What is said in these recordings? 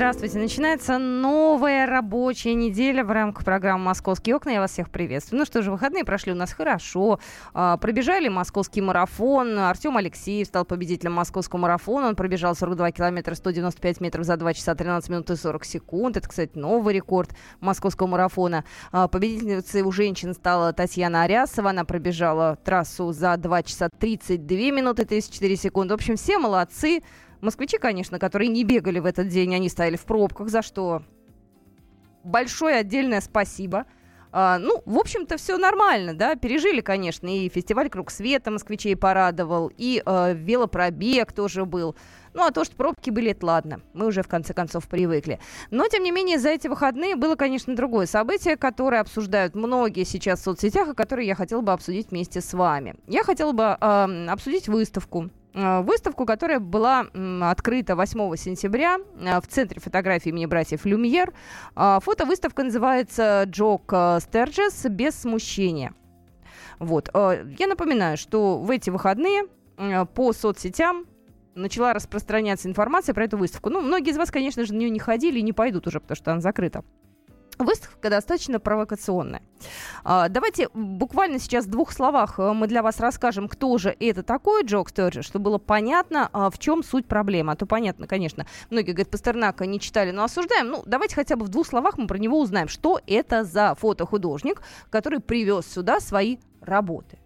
Здравствуйте. Начинается новая рабочая неделя в рамках программы «Московские окна». Я вас всех приветствую. Ну что же, выходные прошли у нас хорошо. А, пробежали московский марафон. Артем Алексеев стал победителем московского марафона. Он пробежал 42 километра 195 метров за 2 часа 13 минут и 40 секунд. Это, кстати, новый рекорд московского марафона. А, победительницей у женщин стала Татьяна Арясова. Она пробежала трассу за 2 часа 32 минуты 34 секунды. В общем, все молодцы. Москвичи, конечно, которые не бегали в этот день, они стояли в пробках, за что большое отдельное спасибо. А, ну, в общем-то, все нормально, да, пережили, конечно, и фестиваль «Круг света» москвичей порадовал, и э, велопробег тоже был. Ну, а то, что пробки были, это ладно. Мы уже, в конце концов, привыкли. Но, тем не менее, за эти выходные было, конечно, другое событие, которое обсуждают многие сейчас в соцсетях, и которое я хотела бы обсудить вместе с вами. Я хотела бы э, обсудить выставку, выставку, которая была открыта 8 сентября э, в Центре фотографии имени братьев Люмьер. Э, фотовыставка называется «Джок Стерджес. Без смущения». Вот. Я напоминаю, что в эти выходные по соцсетям начала распространяться информация про эту выставку. Ну, многие из вас, конечно же, на нее не ходили и не пойдут уже, потому что она закрыта. Выставка достаточно провокационная. А, давайте буквально сейчас в двух словах э, мы для вас расскажем, кто же это такой Джок Стерджи, чтобы было понятно, а, в чем суть проблемы. А то понятно, конечно, многие говорят, Пастернака не читали, но осуждаем. Ну, давайте хотя бы в двух словах мы про него узнаем, что это за фотохудожник, который привез сюда свои работы.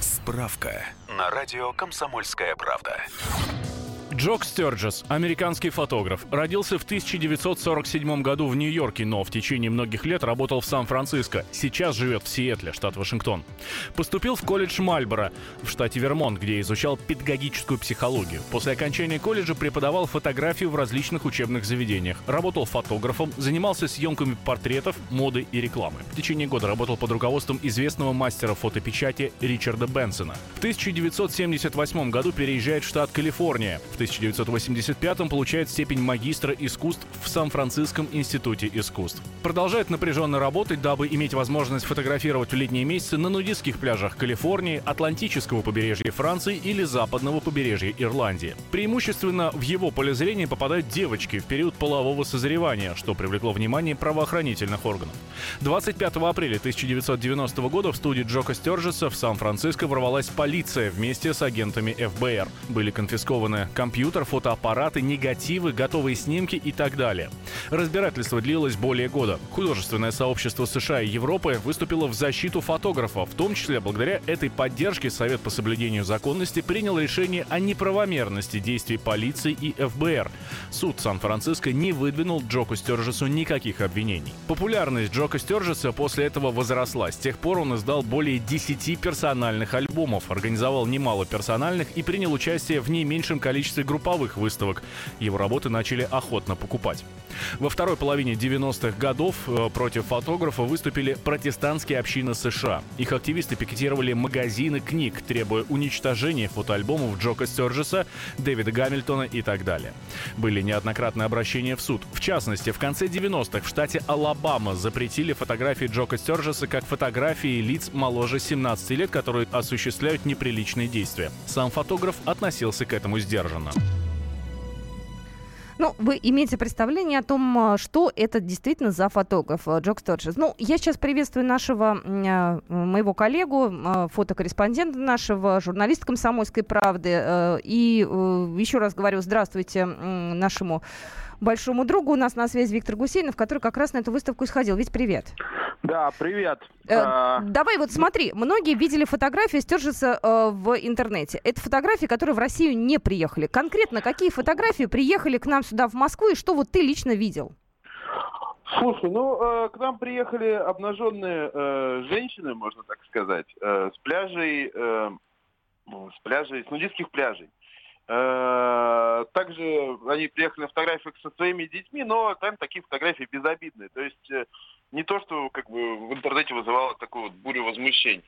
Справка на радио «Комсомольская правда». Джок Стерджес, американский фотограф, родился в 1947 году в Нью-Йорке, но в течение многих лет работал в Сан-Франциско. Сейчас живет в Сиэтле, штат Вашингтон. Поступил в колледж Мальборо в штате Вермонт, где изучал педагогическую психологию. После окончания колледжа преподавал фотографию в различных учебных заведениях. Работал фотографом, занимался съемками портретов, моды и рекламы. В течение года работал под руководством известного мастера фотопечати Ричарда Бенсона. В 1978 году переезжает в штат Калифорния. В 1985-м получает степень магистра искусств в Сан-Франциском институте искусств. Продолжает напряженно работать, дабы иметь возможность фотографировать в летние месяцы на нудистских пляжах Калифорнии, Атлантического побережья Франции или западного побережья Ирландии. Преимущественно в его поле зрения попадают девочки в период полового созревания, что привлекло внимание правоохранительных органов. 25 апреля 1990 года в студии Джока Стержеса в Сан-Франциско ворвалась полиция вместе с агентами ФБР. Были конфискованы компьютеры компьютер, фотоаппараты, негативы, готовые снимки и так далее. Разбирательство длилось более года. Художественное сообщество США и Европы выступило в защиту фотографа, в том числе благодаря этой поддержке Совет по соблюдению законности принял решение о неправомерности действий полиции и ФБР. Суд Сан-Франциско не выдвинул Джоку Стержесу никаких обвинений. Популярность Джока Стержеса после этого возросла. С тех пор он издал более 10 персональных альбомов, организовал немало персональных и принял участие в не меньшем количестве групповых выставок. Его работы начали охотно покупать. Во второй половине 90-х годов э, против фотографа выступили протестантские общины США. Их активисты пикетировали магазины книг, требуя уничтожения фотоальбомов Джока Стерджеса, Дэвида Гамильтона и так далее. Были неоднократные обращения в суд. В частности, в конце 90-х в штате Алабама запретили фотографии Джока Стерджеса как фотографии лиц моложе 17 лет, которые осуществляют неприличные действия. Сам фотограф относился к этому сдержанно. Ну, вы имеете представление о том, а, что это действительно за фотограф а, Джок Сторджес. Ну, я сейчас приветствую нашего, а, моего коллегу, фотокорреспондента нашего, журналиста «Комсомольской правды». И э, еще раз говорю здравствуйте нашему большому другу. У нас на связи Виктор Гусейнов, который как раз на эту выставку исходил. Ведь привет. Да, привет. Э, а... Давай вот смотри, многие видели фотографии Стержеса э, в интернете. Это фотографии, которые в Россию не приехали. Конкретно какие фотографии приехали к нам сюда в Москву и что вот ты лично видел? Слушай, ну э, к нам приехали обнаженные э, женщины, можно так сказать, э, с пляжей, э, с пляжей, с нудистских пляжей. Э, также они приехали на фотографиях со своими детьми, но там такие фотографии безобидные. То есть э, не то, что как бы в интернете вызывало такую вот бурю возмущений.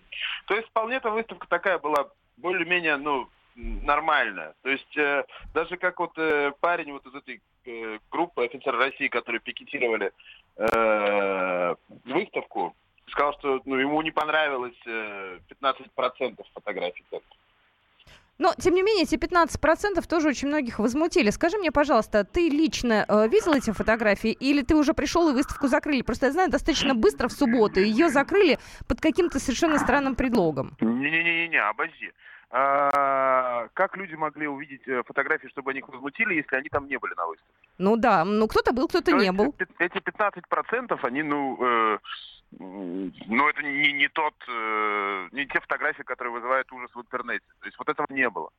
То есть вполне эта выставка такая была более-менее, ну, нормальная. То есть э, даже как вот э, парень вот из этой э, группы офицеров России, которые пикетировали э, выставку, сказал, что ну, ему не понравилось э, 15% фотографий. только. Но, тем не менее, эти 15% тоже очень многих возмутили. Скажи мне, пожалуйста, ты лично э, видел эти фотографии или ты уже пришел и выставку закрыли? Просто я знаю, достаточно быстро в субботу ее закрыли под каким-то совершенно странным предлогом. Не-не-не, обожди. А, как люди могли увидеть э, фотографии, чтобы они их возмутили, если они там не были на выставке? Ну да, ну кто-то был, кто-то То не был. Эти 15%, они, ну, э, ну это не, не тот, э, не те фотографии, которые вызывают ужас в интернете. То есть вот этого не было.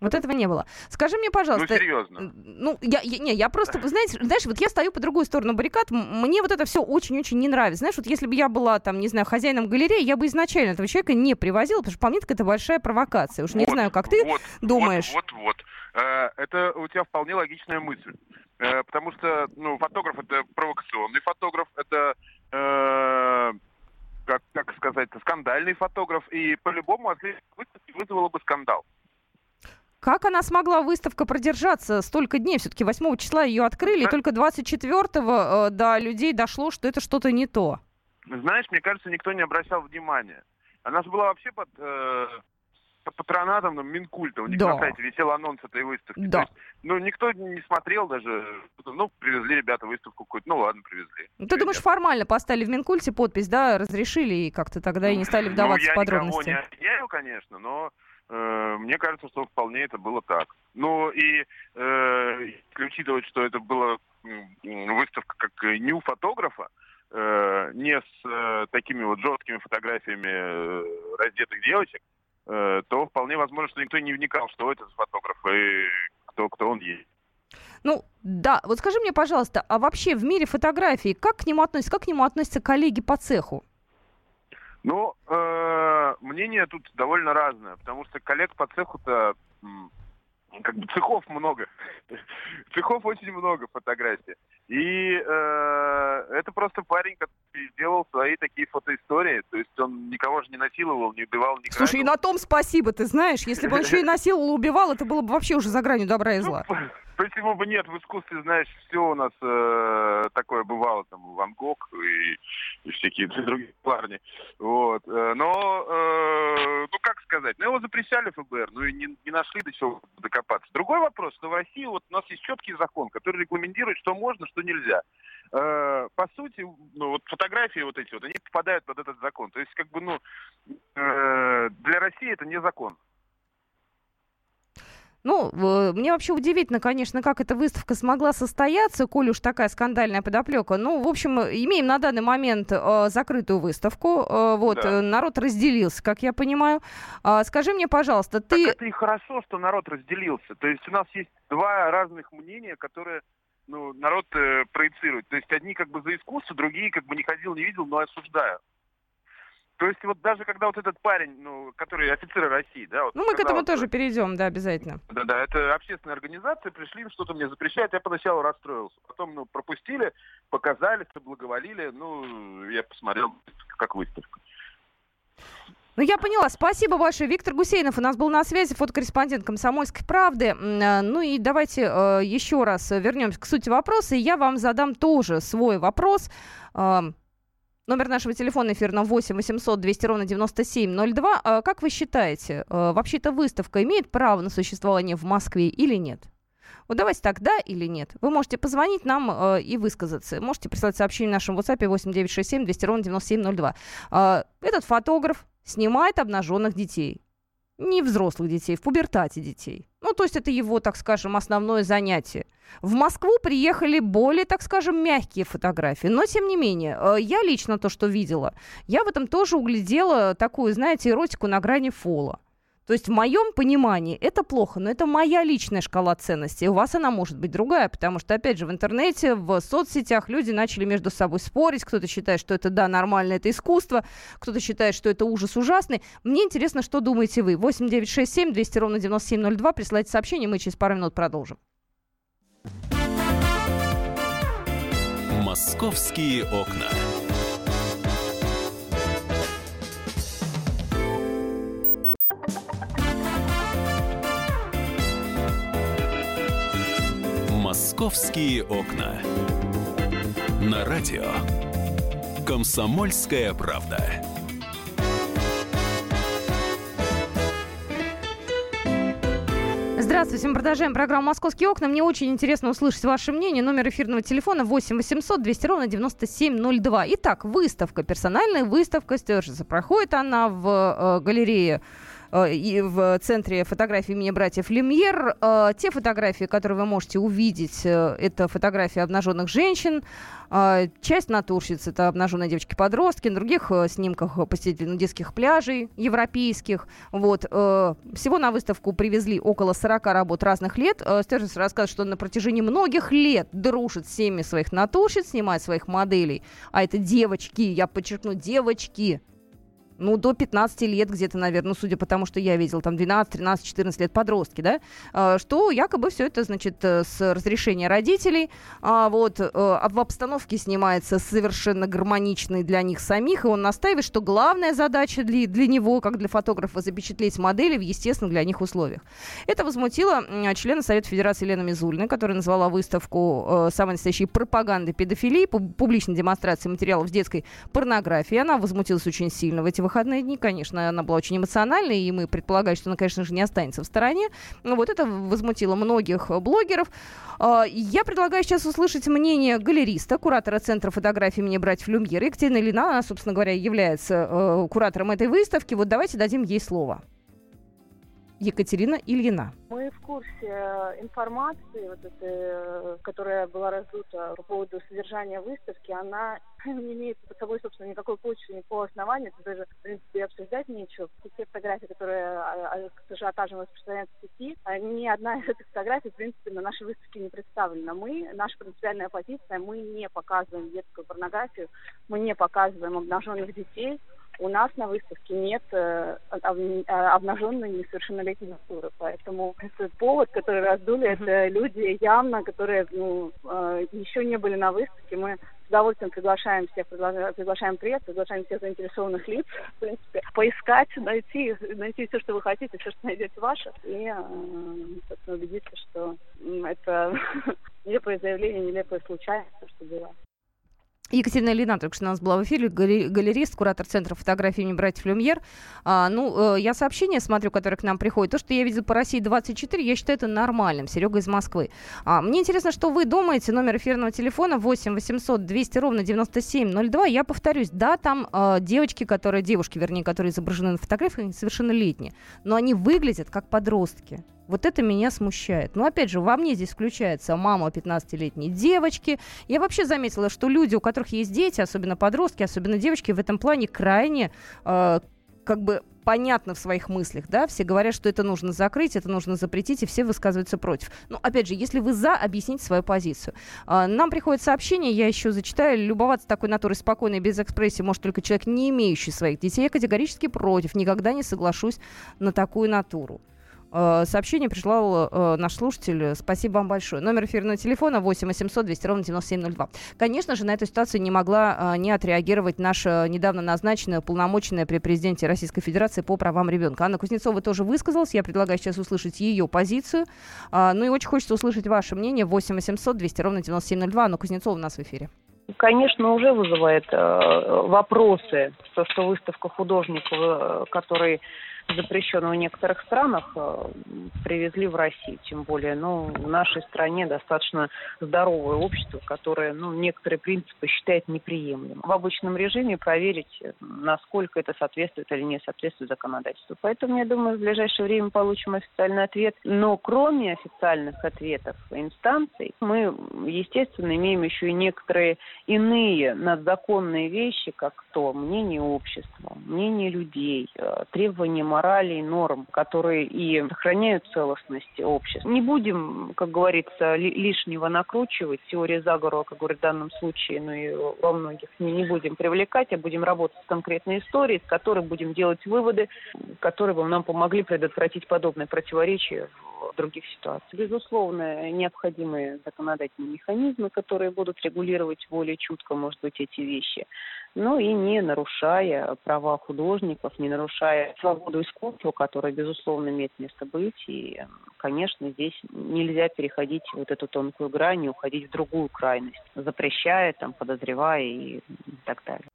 Вот этого не было. Скажи мне, Ну, пожалуйста, серьезно. Ну, я, я- не, я просто, знаете, знаешь, вот я стою по другую сторону баррикад, мне вот это все очень-очень не нравится. Знаешь, вот если бы я была там, не знаю, хозяином галереи, я бы изначально этого человека не привозила, потому что по мне так это большая провокация. Уж не Вот, знаю, как ты вот, думаешь. Вот, вот, вот. Э, Это у тебя вполне логичная мысль. Э, Потому что, ну, фотограф это провокационный фотограф, это, э, как, как сказать, скандальный фотограф, и по-любому от выставки вызвало бы скандал. Как она смогла выставка продержаться столько дней? Все-таки 8 числа ее открыли, и только 24-го э, до людей дошло, что это что-то не то. Знаешь, мне кажется, никто не обращал внимания. Она же была вообще под, э, под патронатом ну, Минкульта. У них Да. на сайте висел анонс этой выставки. Да. Есть, ну, никто не смотрел даже. Ну, привезли ребята выставку какую-то. Ну, ладно, привезли. Ну, Ты думаешь, формально поставили в Минкульте подпись, да, разрешили, и как-то тогда и не стали вдаваться ну, в я подробности? никого не обвиняю, конечно, но э, мне кажется, что вполне это было так. Ну и э, учитывать, что это была выставка как ню фотографа, э, не с э, такими вот жесткими фотографиями э, раздетых девочек, то вполне возможно, что никто не вникал, что это за фотограф и кто, кто он есть. Ну, да. Вот скажи мне, пожалуйста, а вообще в мире фотографии как к нему относятся? Как к нему относятся коллеги по цеху? Ну, э, мнение тут довольно разное, потому что коллег по цеху-то как бы цехов много. Цехов очень много фотографий. И э, это просто парень, который делал свои такие фотоистории. То есть он никого же не насиловал, не убивал, не Слушай, и грабил. на том спасибо, ты знаешь. Если бы он еще и насиловал, убивал, это было бы вообще уже за гранью добра и зла. Ну, Почему бы нет? В искусстве, знаешь, все у нас э, такое бывало, там, Ван Гог и, и всякие другие парни. Вот. Э, Но, э, ну, как сказать, ну, его запрещали ФБР, ну, и не, не нашли до чего докопаться. Другой вопрос, что в России вот у нас есть четкий закон, который регламентирует, что можно, что нельзя. Э, По сути, ну, вот фотографии вот эти вот, они попадают под этот закон. То есть, как бы, ну, э, для России это не закон. Ну, э, мне вообще удивительно, конечно, как эта выставка смогла состояться, коль уж такая скандальная подоплека. Ну, в общем, имеем на данный момент э, закрытую выставку. Э, вот, Да. э, народ разделился, как я понимаю. А, скажи мне, пожалуйста, Так ты... это и хорошо, что народ разделился. То есть у нас есть два разных мнения, которые ну, народ э, проецирует. То есть одни как бы за искусство, другие как бы не ходил, не видел, но осуждают. То есть вот даже когда вот этот парень, ну, который офицеры России, да, вот Ну, мы к этому что- тоже перейдем, да, обязательно. Да, да, это общественная организация, пришли, что-то мне запрещают, я поначалу расстроился. Потом, ну, пропустили, показали, соблаговолили, ну, я посмотрел, как выставка. Ну, я поняла. Спасибо большое. Виктор Гусейнов у нас был на связи, фотокорреспондент «Комсомольской правды». Э, Ну и давайте э, еще раз вернемся к сути вопроса. И я вам задам тоже свой вопрос. Э, Номер нашего телефона эфирного 8 800 200 ровно 9702. А Как вы считаете, э, вообще-то выставка имеет право на существование в Москве или нет? Вот давайте так, да или нет. Вы можете позвонить нам э, и высказаться. Можете прислать сообщение в нашем WhatsApp 8967 200 ровно 9702. А, этот фотограф снимает обнаженных детей. Не взрослых детей, в пубертате детей. Ну, то есть это его, так скажем, основное занятие. В Москву приехали более, так скажем, мягкие фотографии. Но, тем не менее, э, я лично то, что видела, я в этом тоже углядела такую, знаете, эротику на грани фола. То есть в моем понимании это плохо, но это моя личная шкала ценностей. У вас она может быть другая, потому что, опять же, в интернете, в соцсетях люди начали между собой спорить. Кто-то считает, что это, да, нормально, это искусство. Кто-то считает, что это ужас ужасный. Мне интересно, что думаете вы. 8 9 6 7 200 ровно 9702. Присылайте сообщение, мы через пару минут продолжим. «Московские окна». Московские окна. На радио. Комсомольская правда. Здравствуйте, мы продолжаем программу «Московские окна». Мне очень интересно услышать ваше мнение. Номер эфирного телефона 8 800 200 ровно 9702. Итак, выставка, персональная выставка Стержиса. Проходит она в э, галерее и в центре фотографии имени братьев Лемьер. Э, те фотографии, которые вы можете увидеть, э, это фотографии обнаженных женщин. Часть натурщиц это обнаженные девочки-подростки, на других снимках посетители детских пляжей европейских. Вот. Всего на выставку привезли около 40 работ разных лет. Стержис рассказывает, что он на протяжении многих лет дружит с семьи своих натурщиц, снимает своих моделей. А это девочки, я подчеркну, девочки ну, до 15 лет где-то, наверное, ну, судя по тому, что я видел, там 12, 13, 14 лет подростки, да, а, что якобы все это, значит, э, с разрешения родителей, а, вот, э, в обстановке снимается совершенно гармоничный для них самих, и он настаивает, что главная задача для, для него, как для фотографа, запечатлеть модели в естественных для них условиях. Это возмутило члена Совета Федерации Лена Мизульна, которая назвала выставку э, самой настоящей пропаганды педофилии, публичной демонстрации материалов с детской порнографии. Она возмутилась очень сильно в эти выходные дни, конечно, она была очень эмоциональной, и мы предполагаем, что она, конечно же, не останется в стороне. Вот это возмутило многих блогеров. А, я предлагаю сейчас услышать мнение галериста, куратора Центра фотографии имени братьев Люмьер. Екатерина Ильина, она, собственно говоря, является э, куратором этой выставки. Вот давайте дадим ей слово. Екатерина Ильина. Мы в курсе э, информации, вот этой, э, которая была раздута по поводу содержания выставки, она не имеет под собой, собственно, никакой почвы, никакого основания, это даже, в принципе, обсуждать нечего. Те фотографии, которые а, а, с ажиотажем распространяются в сети, а, ни одна из этих фотографий, в принципе, на нашей выставке не представлена. Мы, наша принципиальная позиция, мы не показываем детскую порнографию, мы не показываем обнаженных детей, у нас на выставке нет э, э, обнаженной несовершеннолетней натуры. Поэтому этот повод, который раздули, это люди явно, которые ну, э, еще не были на выставке. Мы с удовольствием приглашаем всех, приглашаем пресс, приглашаем всех заинтересованных лиц, в принципе, поискать, найти, найти все, что вы хотите, все, что найдете ваше, и, собственно, убедиться, что это нелепое заявление, нелепая случайность, то, что было. Екатерина Лина только что у нас была в эфире, галерист, куратор Центра фотографии имени братьев Люмьер. А, ну, э, я сообщения смотрю, которые к нам приходят. То, что я видел по России 24, я считаю это нормальным. Серега из Москвы. А, мне интересно, что вы думаете. Номер эфирного телефона 8 800 200 ровно 9702. Я повторюсь, да, там э, девочки, которые, девушки, вернее, которые изображены на фотографиях, совершеннолетние. Но они выглядят как подростки. Вот это меня смущает. Но опять же, во мне здесь включается мама 15-летней девочки. Я вообще заметила, что люди, у которых есть дети, особенно подростки, особенно девочки, в этом плане крайне э, как бы понятно в своих мыслях, да, все говорят, что это нужно закрыть, это нужно запретить, и все высказываются против. Но, опять же, если вы за, объясните свою позицию. А, нам приходит сообщение, я еще зачитаю, любоваться такой натурой спокойной, без экспрессии может только человек, не имеющий своих детей. Я категорически против, никогда не соглашусь на такую натуру. Э, сообщение прислал э, наш слушатель. Спасибо вам большое. Номер эфирного телефона 8 800 200 ровно 9702. Конечно же, на эту ситуацию не могла э, не отреагировать наша недавно назначенная полномоченная при президенте Российской Федерации по правам ребенка. Анна Кузнецова тоже высказалась. Я предлагаю сейчас услышать ее позицию. Ну и очень хочется услышать ваше мнение. 8 800 200 ровно 9702. Анна Кузнецова у нас в эфире. Конечно, уже вызывает э, вопросы, то, что выставка художников, э, который запрещенного в некоторых странах, э, привезли в Россию. Тем более, ну, в нашей стране достаточно здоровое общество, которое, ну, некоторые принципы считает неприемлемым. В обычном режиме проверить, насколько это соответствует или не соответствует законодательству. Поэтому, я думаю, в ближайшее время получим официальный ответ. Но кроме официальных ответов инстанций, мы, естественно, имеем еще и некоторые иные надзаконные вещи, как то мнение общества, мнение людей, э, требования морали и норм, которые и сохраняют целостность общества. Не будем, как говорится, лишнего накручивать. Теория заговора, как говорят в данном случае, ну и во многих не, будем привлекать, а будем работать с конкретной историей, с которой будем делать выводы, которые бы нам помогли предотвратить подобные противоречия в других ситуациях. Безусловно, необходимые законодательные механизмы, которые будут регулировать более чутко, может быть, эти вещи. Ну и не нарушая права художников, не нарушая свободу искусства, которая, безусловно, имеет место быть. И, конечно, здесь нельзя переходить вот эту тонкую грань и уходить в другую крайность, запрещая, там, подозревая и так далее.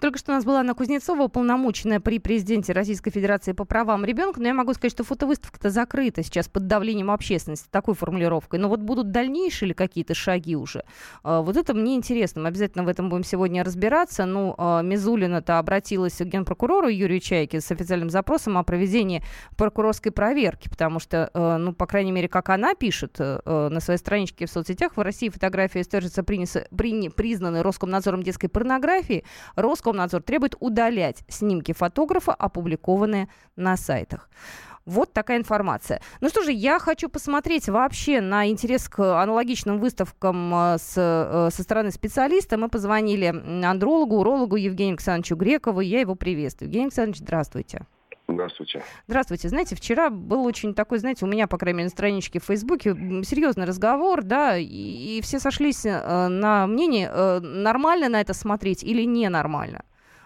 Только что у нас была Анна Кузнецова, уполномоченная при президенте Российской Федерации по правам ребенка, но я могу сказать, что фотовыставка-то закрыта сейчас под давлением общественности, такой формулировкой. Но вот будут дальнейшие ли какие-то шаги уже? А, вот это мне интересно. Мы обязательно в этом будем сегодня разбираться. Ну, а, Мизулина-то обратилась к генпрокурору Юрию Чайке с официальным запросом о проведении прокурорской проверки, потому что, а, ну, по крайней мере, как она пишет на своей страничке в соцсетях, в России фотографии Стержица признаны Роскомнадзором детской порнографии. Роском Роскомнадзор требует удалять снимки фотографа, опубликованные на сайтах. Вот такая информация. Ну что же, я хочу посмотреть вообще на интерес к аналогичным выставкам э, с, э, со стороны специалиста. Мы позвонили андрологу, урологу Евгению Александровичу Грекову. Я его приветствую. Евгений Александрович, здравствуйте. Здравствуйте. Здравствуйте. Знаете, вчера был очень такой, знаете, у меня, по крайней мере, на страничке в Фейсбуке серьезный разговор, да, и, и все сошлись э, на мнении, э, нормально на это смотреть или ненормально.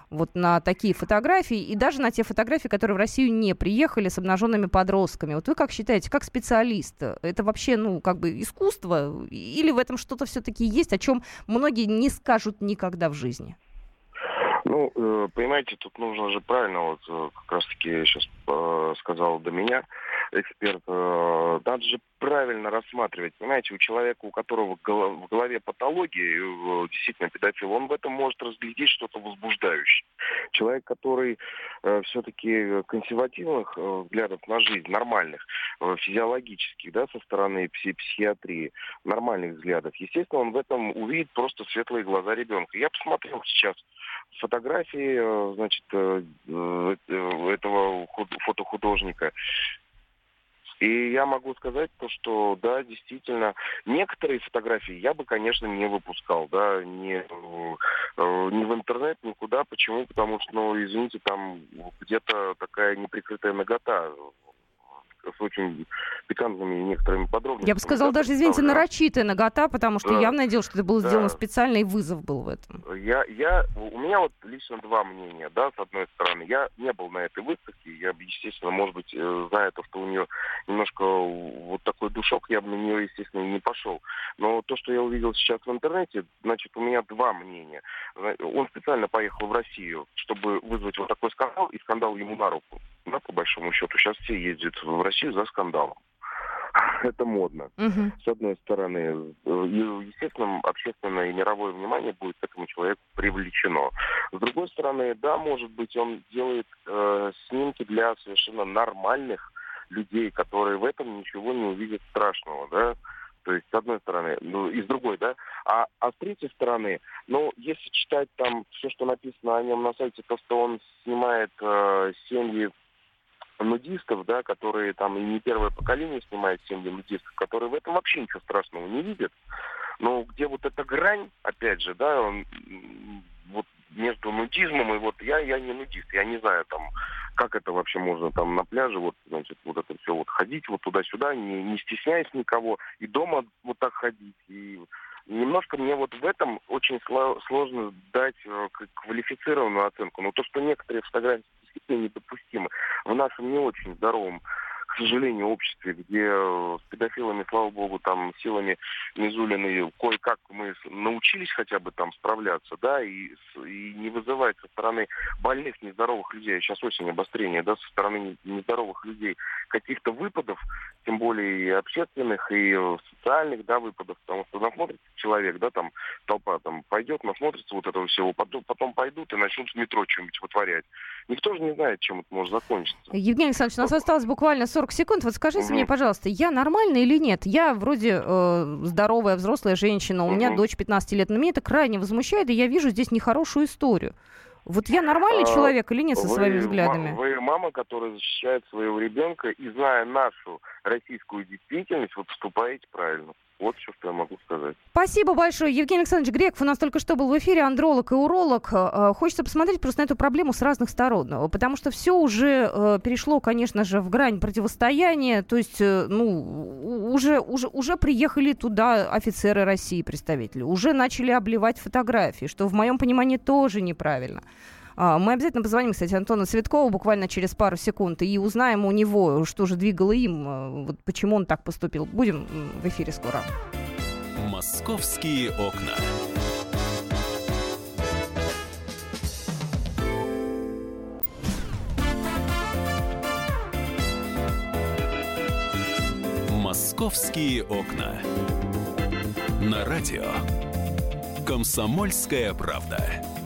Вот на такие фотографии и даже на те фотографии, которые в Россию не приехали с обнаженными подростками. Вот вы как считаете, как специалист, это вообще, ну, как бы искусство или в этом что-то все-таки есть, о чем многие не скажут никогда в жизни? Ну, э, понимаете, тут нужно же правильно, вот э, как раз-таки сейчас э, сказал до меня эксперт, надо же правильно рассматривать. Понимаете, у человека, у которого в голове патология, действительно педофил, он в этом может разглядеть что-то возбуждающее. Человек, который все-таки консервативных взглядов на жизнь, нормальных, физиологических, да, со стороны пси психиатрии, нормальных взглядов, естественно, он в этом увидит просто светлые глаза ребенка. Я посмотрел сейчас фотографии, э, значит, э, э, этого фотохудожника. И я могу сказать то, что да, действительно, некоторые фотографии я бы, конечно, не выпускал, да, не, не в интернет, никуда. Почему? Потому что, ну, извините, там где-то такая неприкрытая нагота с очень пикантными некоторыми подробностями. Я бы сказал, даже, извините, нарочитая нагота, потому что да. явное дело, что это было да. сделано специально, и вызов был в этом. Я, я, у меня вот лично два мнения, да, с одной стороны. Я не был на этой выставке, я, естественно, может быть, э, зная то, что у нее немножко вот такой душок, я бы на нее, естественно, не пошел. Но то, что я увидел сейчас в интернете, значит, у меня два мнения. Он специально поехал в Россию, чтобы вызвать вот такой скандал, и скандал ему на руку, да, по большому счету. Сейчас все ездят в Россию за скандалом. Это модно, угу. с одной стороны. Естественно, общественное и мировое внимание будет к этому человеку привлечено. С другой стороны, да, может быть, он делает э, снимки для совершенно нормальных людей, которые в этом ничего не увидят страшного, да. То есть, с одной стороны, ну, и с другой, да. А, а с третьей стороны, ну, если читать там все, что написано о нем на сайте, то, что он снимает э, семьи нудистов, да, которые там и не первое поколение снимает семьи нудистов, которые в этом вообще ничего страшного не видят. Но где вот эта грань, опять же, да, вот между нудизмом и вот я, я не нудист, я не знаю там, как это вообще можно там на пляже, вот, значит, вот это все вот ходить вот туда-сюда, не, не стесняясь никого, и дома вот так ходить, и немножко мне вот в этом очень сложно дать э, квалифицированную оценку. Но то, что некоторые фотографии действительно недопустимы в нашем не очень здоровом к сожалению, обществе, где э, с педофилами, слава богу, там силами Мизулины кое-как мы научились хотя бы там справляться, да, и, и не вызывать со стороны больных, нездоровых людей, сейчас осень обострения, да, со стороны нездоровых людей каких-то выпадов, тем более и общественных, и э, социальных, да, выпадов, потому что насмотрится человек, да, там толпа там пойдет, насмотрится вот этого всего, потом, потом пойдут и начнут в метро что-нибудь вытворять. Никто же не знает, чем это может закончиться. Евгений Александрович, у нас осталось буквально 40 40 секунд. Вот скажите угу. мне, пожалуйста, я нормальная или нет? Я вроде э, здоровая взрослая женщина, у меня дочь 15 лет, но меня это крайне возмущает, и я вижу здесь нехорошую историю. Вот я нормальный а, человек или нет со вы, своими взглядами? Вы мама, которая защищает своего ребенка, и зная нашу российскую действительность, вот вступаете правильно. Вот все, что я могу сказать. Спасибо большое. Евгений Александрович Греков у нас только что был в эфире, андролог и уролог. Э, хочется посмотреть просто на эту проблему с разных сторон, потому что все уже э, перешло, конечно же, в грань противостояния, то есть, э, ну, уже, уже, уже приехали туда офицеры России, представители, уже начали обливать фотографии, что в моем понимании тоже неправильно. А, мы обязательно позвоним, кстати, Антону Цветкову буквально через пару секунд и узнаем у него, что же двигало им, а, вот почему он так поступил. Будем в эфире скоро. Московские окна. Московские окна. На радио. Комсомольская правда.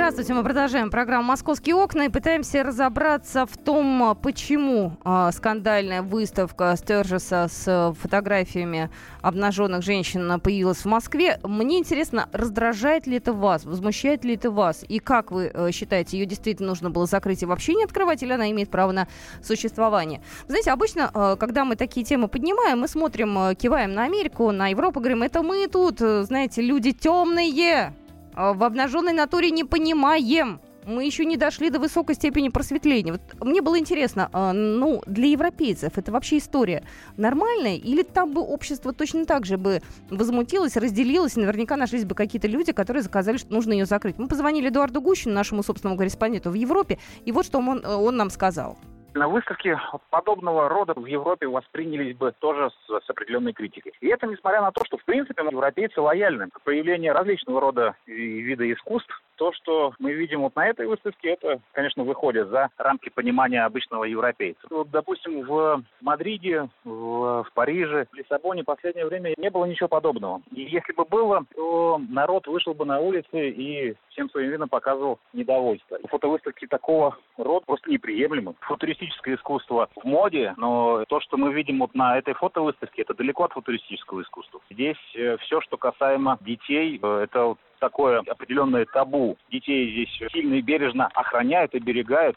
Здравствуйте, мы продолжаем программу «Московские окна» и пытаемся разобраться в том, почему э, скандальная выставка Стержеса с фотографиями обнаженных женщин появилась в Москве. Мне интересно, раздражает ли это вас, возмущает ли это вас? И как вы э, считаете, ее действительно нужно было закрыть и вообще не открывать, или она имеет право на существование? Знаете, обычно, э, когда мы такие темы поднимаем, мы смотрим, э, киваем на Америку, на Европу, говорим, это мы тут, э, знаете, люди темные, в обнаженной натуре не понимаем. Мы еще не дошли до высокой степени просветления. Вот мне было интересно, э, ну, для европейцев это вообще история нормальная? Или там бы общество точно так же бы возмутилось, разделилось, и наверняка нашлись бы какие-то люди, которые заказали, что нужно ее закрыть. Мы позвонили Эдуарду Гущину, нашему собственному корреспонденту в Европе, и вот что он, он нам сказал. На выставке подобного рода в Европе воспринялись бы тоже с, с определенной критикой. И это несмотря на то, что в принципе европейцы лояльны к появлению различного рода вида искусств. То, что мы видим вот на этой выставке, это, конечно, выходит за рамки понимания обычного европейца. Вот, допустим, в Мадриде, в, в Париже, в Лиссабоне в последнее время не было ничего подобного. И если бы было, то народ вышел бы на улицы и всем своим видом показывал недовольство. Фотовыставки такого рода просто неприемлемы. Футуристическое искусство в моде, но то, что мы видим вот на этой фотовыставке, это далеко от футуристического искусства. Здесь э, все, что касаемо детей, э, это такое определенное табу. Детей здесь сильно и бережно охраняют, оберегают.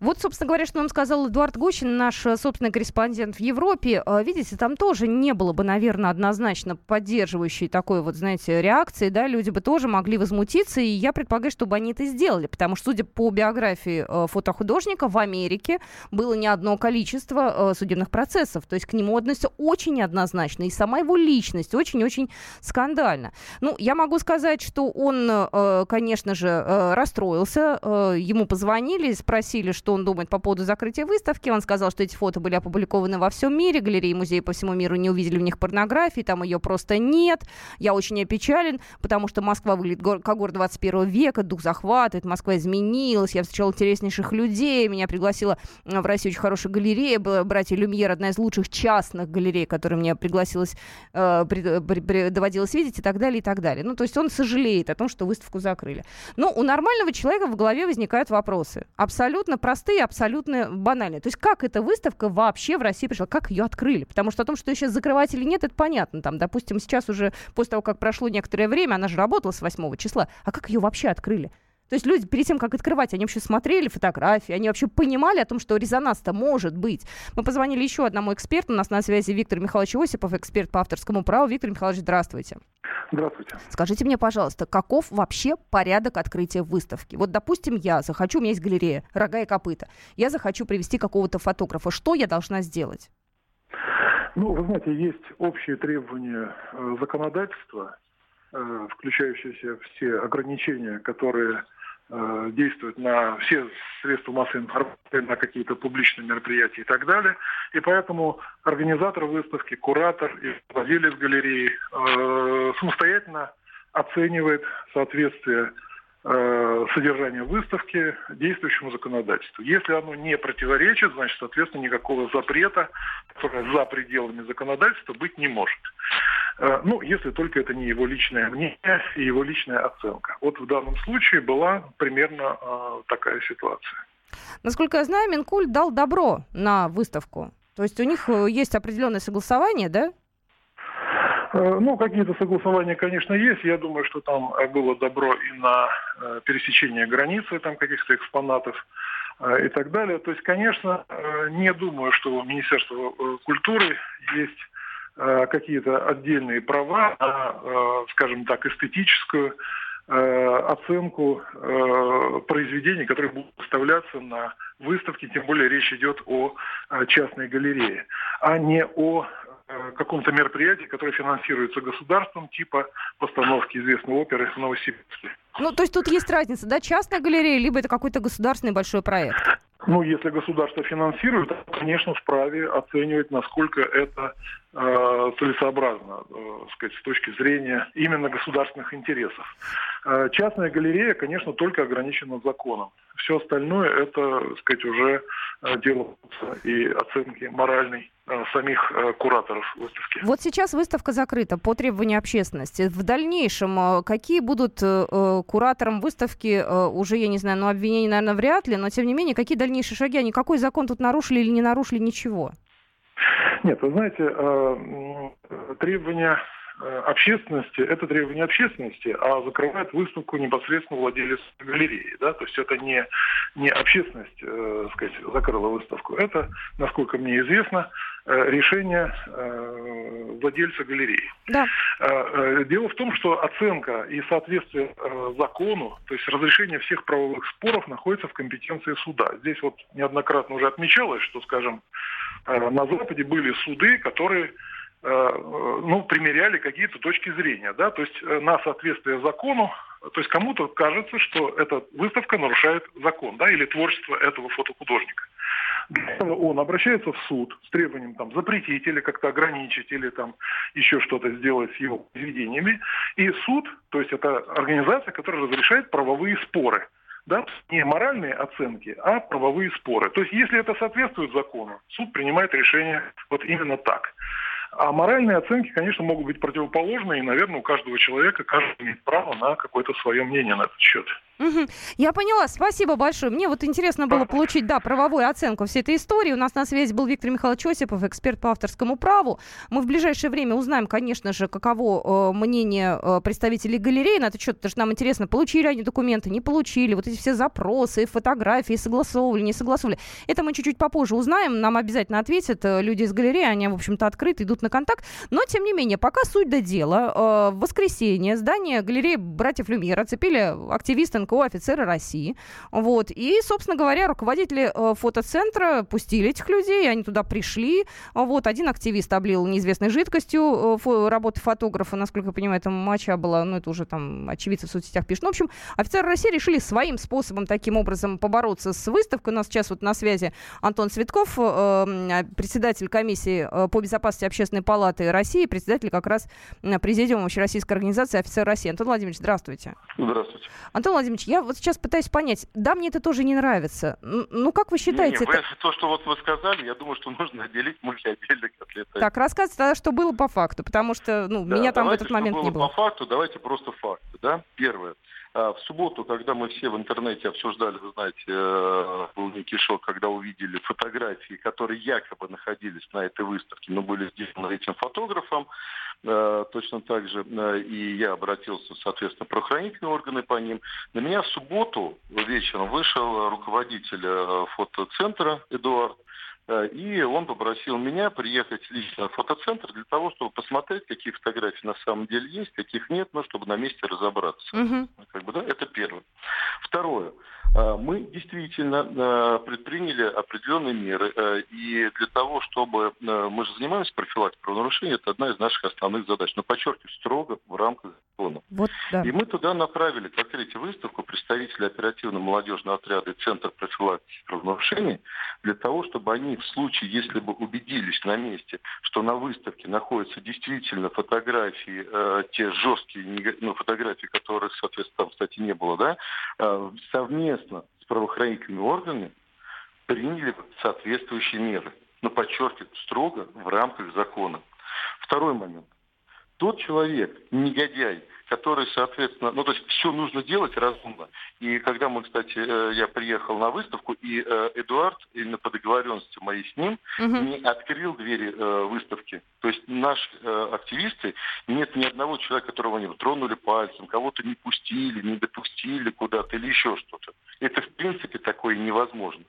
Вот, собственно говоря, что нам сказал Эдуард Гущин, наш э, собственный корреспондент в Европе. Э, видите, там тоже не было бы, наверное, однозначно поддерживающей такой вот, знаете, реакции, да, люди бы тоже могли возмутиться, и я предполагаю, чтобы они это сделали, потому что, судя по биографии э, фотохудожника, в Америке было не одно количество судебных процессов, то есть к нему относятся очень неоднозначно, и сама его личность очень-очень скандальна. Ну, я могу сказать, что он, конечно же, расстроился, ему позвонили, спросили, спросили, что он думает по поводу закрытия выставки. Он сказал, что эти фото были опубликованы во всем мире, галереи и музеи по всему миру не увидели в них порнографии, там ее просто нет. Я очень опечален, потому что Москва выглядит как город 21 века, дух захватывает, Москва изменилась, я встречал интереснейших людей, меня пригласила э, в Россию очень хорошая галерея, братья Люмьер, одна из лучших частных галерей, которая мне пригласилась, э, при, при, при, видеть и так далее, и так далее. Ну, то есть он сожалеет о том, что выставку закрыли. Но у нормального человека в голове возникают вопросы. Абсолютно абсолютно простые, абсолютно банальные. То есть как эта выставка вообще в России пришла, как ее открыли? Потому что о том, что ее сейчас закрывать или нет, это понятно. Там, допустим, сейчас уже после того, как прошло некоторое время, она же работала с 8 числа. А как ее вообще открыли? То есть люди перед тем, как открывать, они вообще смотрели фотографии, они вообще понимали о том, что резонанс-то может быть. Мы позвонили еще одному эксперту, у нас на связи Виктор Михайлович Осипов, эксперт по авторскому праву. Виктор Михайлович, здравствуйте. Здравствуйте. Скажите мне, пожалуйста, каков вообще порядок открытия выставки? Вот, допустим, я захочу, у меня есть галерея «Рога и копыта». Я захочу привести какого-то фотографа. Что я должна сделать? Ну, вы знаете, есть общие требования э, законодательства, э, включающиеся все ограничения, которые Э, действует на все средства массовой информации, на какие-то публичные мероприятия и так далее. И поэтому организатор выставки, куратор и владелец галереи э, самостоятельно оценивает соответствие э, содержания выставки действующему законодательству. Если оно не противоречит, значит, соответственно, никакого запрета, за пределами законодательства, быть не может. Э, ну, если только это не его личное мнение и его личная оценка. Вот в данном случае была примерно э, такая ситуация. Насколько я знаю, Минкуль дал добро на выставку. То есть у них есть определенное согласование, да? Э, ну, какие-то согласования, конечно, есть. Я думаю, что там было добро и на пересечение границы там каких-то экспонатов. и так далее. То есть, конечно, не думаю, что у Министерства культуры есть какие-то отдельные права на, скажем так, эстетическую оценку произведений, которые будут выставляться на выставке, тем более речь идет о частной галерее, а не о Э, каком-то мероприятии, которое финансируется государством, типа постановки известной оперы в Новосибирске. Ну, то есть тут есть разница, да, частная галерея, либо это какой-то государственный большой проект? Ну, если государство финансирует, то, конечно, вправе оценивать, насколько это э, целесообразно, э, сказать, с точки зрения именно государственных интересов. Э, частная галерея, конечно, только ограничена законом. Все остальное это, сказать, уже э, дело и оценки моральной э, самих э, кураторов выставки. Вот сейчас выставка закрыта по требованию общественности. В дальнейшем э, какие будут э, э, кураторам выставки, э, уже, я не знаю, ну, обвинений, наверное, вряд ли, но, тем не менее, какие дальнейшие шаги? Они какой закон тут нарушили или не нарушили? Ничего. Нет, вы знаете, э, требования общественности, это требование общественности, а закрывает выставку непосредственно владелец галереи. Да? То есть это не, не общественность, э, сказать, закрыла выставку. Это, насколько мне известно, э, решение э, владельца галереи. Да. Э, дело в том, что оценка и соответствие закону, то есть разрешение всех правовых споров находится в компетенции суда. Здесь вот неоднократно уже отмечалось, что, скажем, на Западе были суды, которые ну, примеряли какие-то точки зрения, да, то есть на соответствие закону, то есть кому-то кажется, что эта выставка нарушает закон, да, или творчество этого фотохудожника. Он обращается в суд с требованием там запретить или как-то ограничить, или там еще что-то сделать с его произведениями. И суд, то есть это организация, которая разрешает правовые споры да, не моральные оценки, а правовые споры. То есть, если это соответствует закону, суд принимает решение вот именно так. А моральные оценки, конечно, могут быть противоположны, и, наверное, у каждого человека каждый имеет право на какое-то свое мнение на этот счет. Угу. Я поняла, спасибо большое. Мне вот интересно было получить, да, правовую оценку всей этой истории. У нас на связи был Виктор Михайлович Осипов, эксперт по авторскому праву. Мы в ближайшее время узнаем, конечно же, каково э, мнение э, представителей галереи на этот счет, потому что нам интересно, получили они документы, не получили, вот эти все запросы, фотографии, согласовывали, не согласовывали. Это мы чуть-чуть попозже узнаем, нам обязательно ответят э, люди из галереи, они, в общем-то, открыты, идут на контакт. Но, тем не менее, пока суть до дела. Э, в воскресенье здание галереи братьев Люмьер оцепили активисты НКО офицеры России. Вот. И, собственно говоря, руководители э, фотоцентра пустили этих людей, они туда пришли. Вот. Один активист облил неизвестной жидкостью э, работы фотографа, насколько я понимаю, там моча была, ну, это уже там очевидцы в соцсетях пишут. Ну, в общем, офицеры России решили своим способом таким образом побороться с выставкой. У нас сейчас вот на связи Антон Цветков, э, председатель комиссии по безопасности общественной палаты России, председатель как раз президиума Общероссийской организации офицер России. Антон Владимирович, здравствуйте. Здравствуйте. Антон Владимирович, я вот сейчас пытаюсь понять, да, мне это тоже не нравится. Ну, как вы считаете? Не, не, это... То, что вот вы сказали, я думаю, что нужно отделить мухи отдельно котлеты. Так, рассказывайте тогда, что было по факту, потому что, ну, да, меня там в этот момент не было. по факту, давайте просто факты, да. Первое. А, в субботу, когда мы все в интернете обсуждали, вы знаете, э, был некий шок, когда увидели фотографии, которые якобы находились на этой выставке, но были сделаны этим фотографом, э, точно так же, э, и я обратился, соответственно, правоохранительные органы по ним. На меня в субботу вечером вышел руководитель фотоцентра Эдуард, и он попросил меня приехать лично в фотоцентр для того, чтобы посмотреть, какие фотографии на самом деле есть, каких нет, но чтобы на месте разобраться. Угу. Как бы, да, это первое. Второе. А, мы действительно а, предприняли определенные меры. А, и для того, чтобы... Мы же занимаемся профилактикой правонарушений, это одна из наших основных задач. Но, подчеркиваю, строго в рамках закона. Вот, да. И мы туда направили, как третью выставку, представителей оперативно-молодежного отряда и Центра профилактики правонарушений, для того, чтобы они в случае, если бы убедились на месте, что на выставке находятся действительно фотографии, э, те жесткие ну, фотографии, которых, соответственно, там, кстати, не было, да, э, совместно с правоохранительными органами приняли соответствующие меры. Но, подчеркиваю, строго в рамках закона. Второй момент. тот человек, негодяй, который, соответственно, ну, то есть все нужно делать разумно. И когда мы, кстати, э, я приехал на выставку, и э, Эдуард, именно по договоренности моей с ним, угу. не открыл двери э, выставки. То есть наши активисты, нет ни одного человека, которого они тронули пальцем, кого-то не пустили, не допустили куда-то или еще что-то. Это, в принципе, такое невозможно.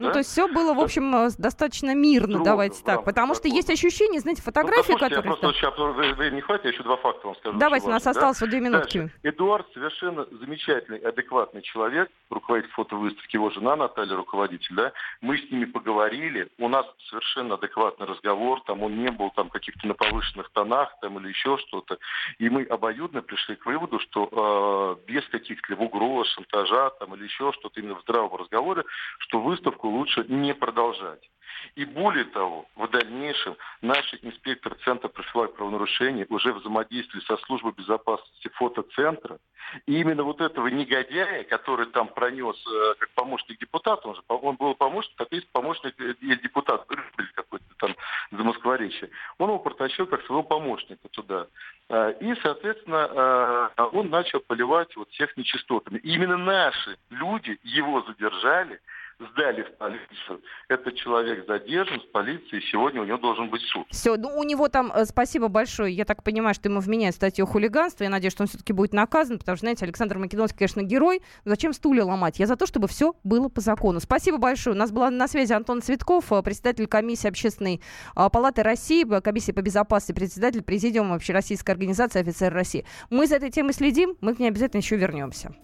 Ну, да? то есть все было, в общем, э, достаточно мирно, Трудно, давайте так. Потому что есть ощущение, знаете, фотографии, ну, которые... Я просто сейчас времени не хватит, я еще два факта вам скажу. Давайте, у нас осталось да? две минутки. Дальше. Эдуард совершенно замечательный, адекватный человек, руководитель фотовыставки, его жена Наталья, руководитель, да. Мы с ними поговорили, у нас совершенно адекватный разговор, там он не был там каких-то на повышенных тонах там или еще что-то. И мы обоюдно пришли к выводу, что э, без каких-либо угроз, шантажа там или еще что-то, именно в здравом разговоре, что выставку лучше не продолжать. И более того, в дальнейшем наши инспекторы Центра профилактики правонарушений уже взаимодействовали со службой безопасности фотоцентра. И именно вот этого негодяя, который там пронес э, как помощник депутата, он же он был помощник, а есть помощник э, депутат, какой-то там за Москворечье, он его протащил как своего помощника туда. Э, и, соответственно, он начал поливать вот всех нечистотами. И именно наши люди его задержали, сдали в полицию. Этот человек задержан в полиции, и сегодня у него должен быть суд. Все, ну у него там, э, спасибо большое, я так понимаю, что ему вменяют статью хулиганства, я надеюсь, что он все-таки будет наказан, потому что, знаете, Александр Македонский, конечно, герой, зачем стулья ломать? Я за то, чтобы все было по закону. Спасибо большое. У нас была на связи Антон Цветков, э, председатель комиссии общественной э, палаты России, комиссии по безопасности, председатель президиума Общероссийской организации офицер России. Мы за этой темой следим, мы к ней обязательно еще вернемся.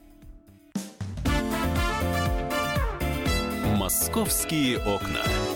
«Московские окна».